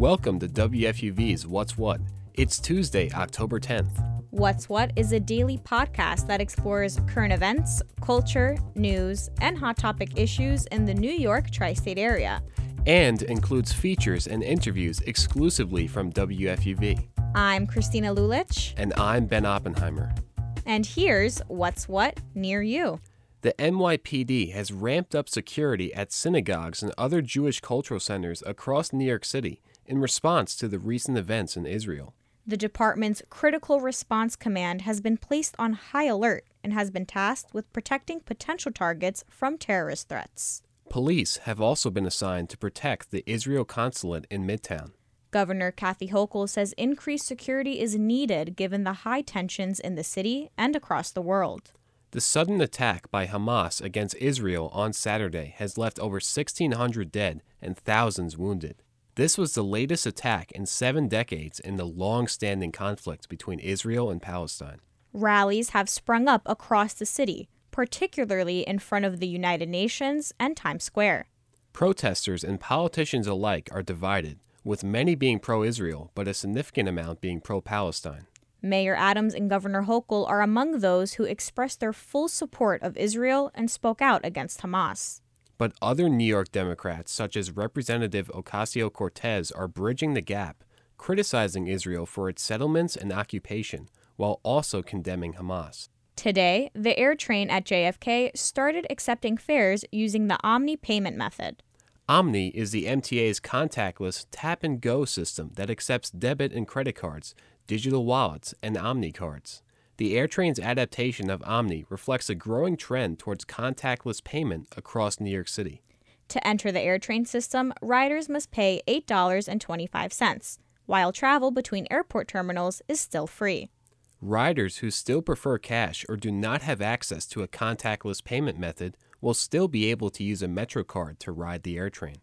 Welcome to WFUV's What's What. It's Tuesday, October 10th. What's What is a daily podcast that explores current events, culture, news, and hot topic issues in the New York tri state area. And includes features and interviews exclusively from WFUV. I'm Christina Lulich. And I'm Ben Oppenheimer. And here's What's What near you. The NYPD has ramped up security at synagogues and other Jewish cultural centers across New York City in response to the recent events in Israel. The department's Critical Response Command has been placed on high alert and has been tasked with protecting potential targets from terrorist threats. Police have also been assigned to protect the Israel consulate in Midtown. Governor Kathy Hochul says increased security is needed given the high tensions in the city and across the world. The sudden attack by Hamas against Israel on Saturday has left over 1,600 dead and thousands wounded. This was the latest attack in seven decades in the long standing conflict between Israel and Palestine. Rallies have sprung up across the city, particularly in front of the United Nations and Times Square. Protesters and politicians alike are divided, with many being pro Israel, but a significant amount being pro Palestine. Mayor Adams and Governor Hochul are among those who expressed their full support of Israel and spoke out against Hamas. But other New York Democrats, such as Representative Ocasio Cortez, are bridging the gap, criticizing Israel for its settlements and occupation, while also condemning Hamas. Today, the AirTrain at JFK started accepting fares using the OMNY payment method. OMNY is the MTA's contactless tap and go system that accepts debit and credit cards digital wallets, and OMNY cards. The AirTrain's adaptation of OMNY reflects a growing trend towards contactless payment across New York City. To enter the AirTrain system, riders must pay $8.25, while travel between airport terminals is still free. Riders who still prefer cash or do not have access to a contactless payment method will still be able to use a MetroCard to ride the AirTrain.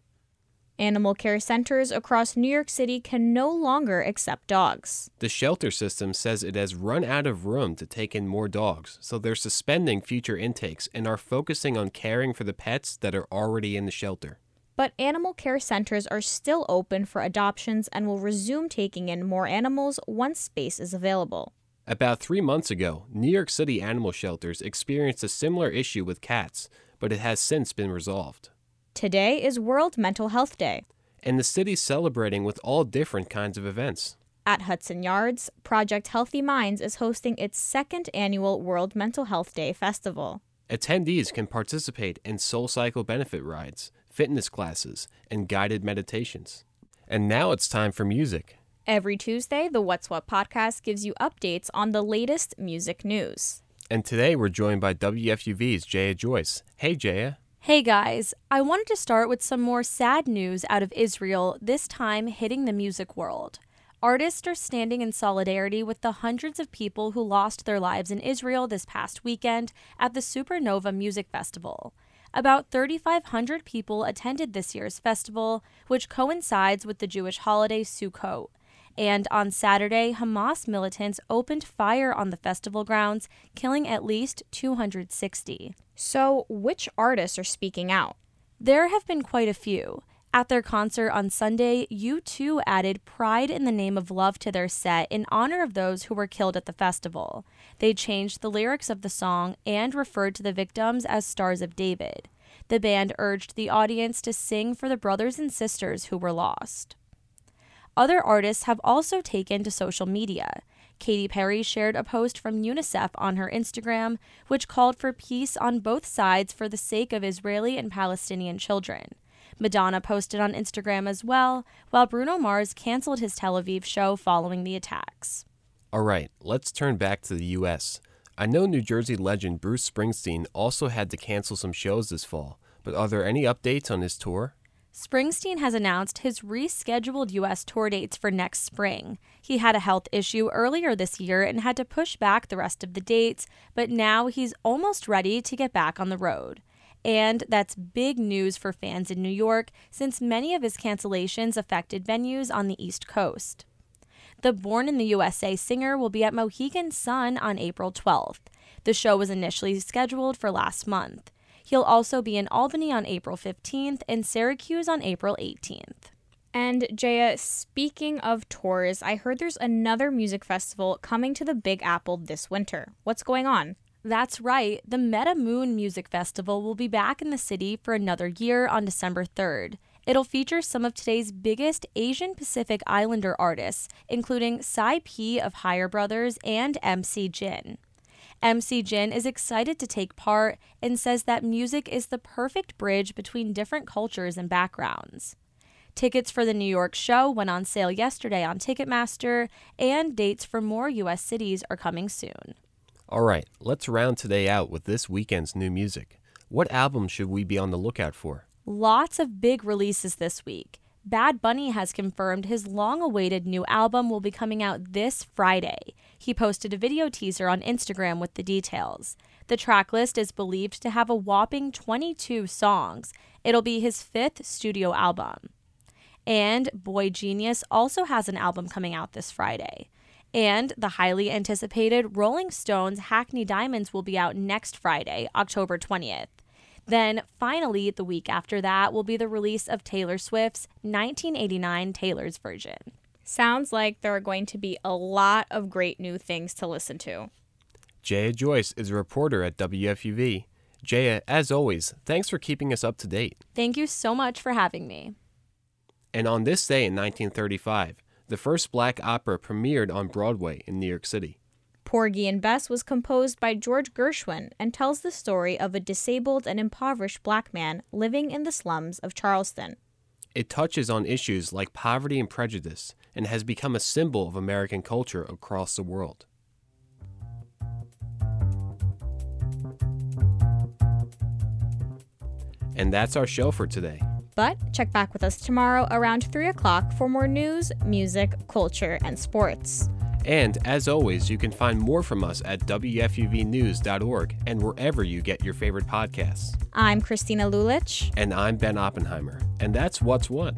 Animal care centers across New York City can no longer accept dogs. The shelter system says it has run out of room to take in more dogs, so they're suspending future intakes and are focusing on caring for the pets that are already in the shelter. But animal care centers are still open for adoptions and will resume taking in more animals once space is available. About three months ago, New York City animal shelters experienced a similar issue with cats, but it has since been resolved. Today is World Mental Health Day. And the city's celebrating with all different kinds of events. At Hudson Yards, Project Healthy Minds is hosting its second annual World Mental Health Day festival. Attendees can participate in SoulCycle benefit rides, fitness classes, and guided meditations. And now it's time for music. Every Tuesday, the What's What podcast gives you updates on the latest music news. And today we're joined by WFUV's Jaya Joyce. Hey, Jaya. Hey guys, I wanted to start with some more sad news out of Israel, this time hitting the music world. Artists are standing in solidarity with the hundreds of people who lost their lives in Israel this past weekend at the Supernova Music Festival. About 3,500 people attended this year's festival, which coincides with the Jewish holiday Sukkot. And on Saturday, Hamas militants opened fire on the festival grounds, killing at least 260. So, which artists are speaking out? There have been quite a few. At their concert on Sunday, U2 added Pride in the Name of Love to their set in honor of those who were killed at the festival. They changed the lyrics of the song and referred to the victims as Stars of David. The band urged the audience to sing for the brothers and sisters who were lost. Other artists have also taken to social media. Katy Perry shared a post from UNICEF on her Instagram, which called for peace on both sides for the sake of Israeli and Palestinian children. Madonna posted on Instagram as well, while Bruno Mars canceled his Tel Aviv show following the attacks. All right, let's turn back to the U.S. I know New Jersey legend Bruce Springsteen also had to cancel some shows this fall, but are there any updates on his tour? Springsteen has announced his rescheduled U.S. tour dates for next spring. He had a health issue earlier this year and had to push back the rest of the dates, but now he's almost ready to get back on the road. And that's big news for fans in New York since many of his cancellations affected venues on the East Coast. The Born in the USA singer will be at Mohegan Sun on April 12th. The show was initially scheduled for last month. He'll also be in Albany on April 15th and Syracuse on April 18th. And Jaya, speaking of tours, I heard there's another music festival coming to the Big Apple this winter. What's going on? That's right. The Meta Moon Music Festival will be back in the city for another year on December 3rd. It'll feature some of today's biggest Asian Pacific Islander artists, including Psy P of Higher Brothers and MC Jin. MC Jin is excited to take part and says that music is the perfect bridge between different cultures and backgrounds. Tickets for the New York show went on sale yesterday on Ticketmaster, and dates for more U.S. cities are coming soon. All right, let's round today out with this weekend's new music. What album should we be on the lookout for? Lots of big releases this week. Bad Bunny has confirmed his long awaited new album will be coming out this Friday. He posted a video teaser on Instagram with the details. The track list is believed to have a whopping 22 songs. It'll be his fifth studio album. And boygenius also has an album coming out this Friday. And the highly anticipated Rolling Stones Hackney Diamonds will be out next Friday, October 20th. Then, finally, the week after that will be the release of Taylor Swift's 1989 Taylor's version. Sounds like there are going to be a lot of great new things to listen to. Jaya Joyce is a reporter at WFUV. Jaya, as always, thanks for keeping us up to date. Thank you so much for having me. And on this day in 1935, the first black opera premiered on Broadway in New York City. Porgy and Bess was composed by George Gershwin and tells the story of a disabled and impoverished black man living in the slums of Charleston. It touches on issues like poverty and prejudice and has become a symbol of American culture across the world. And that's our show for today. But check back with us tomorrow around 3 o'clock for more news, music, culture, and sports. And as always, you can find more from us at WFUVnews.org and wherever you get your favorite podcasts. I'm Christina Lulich. And I'm Ben Oppenheimer. And that's What's What.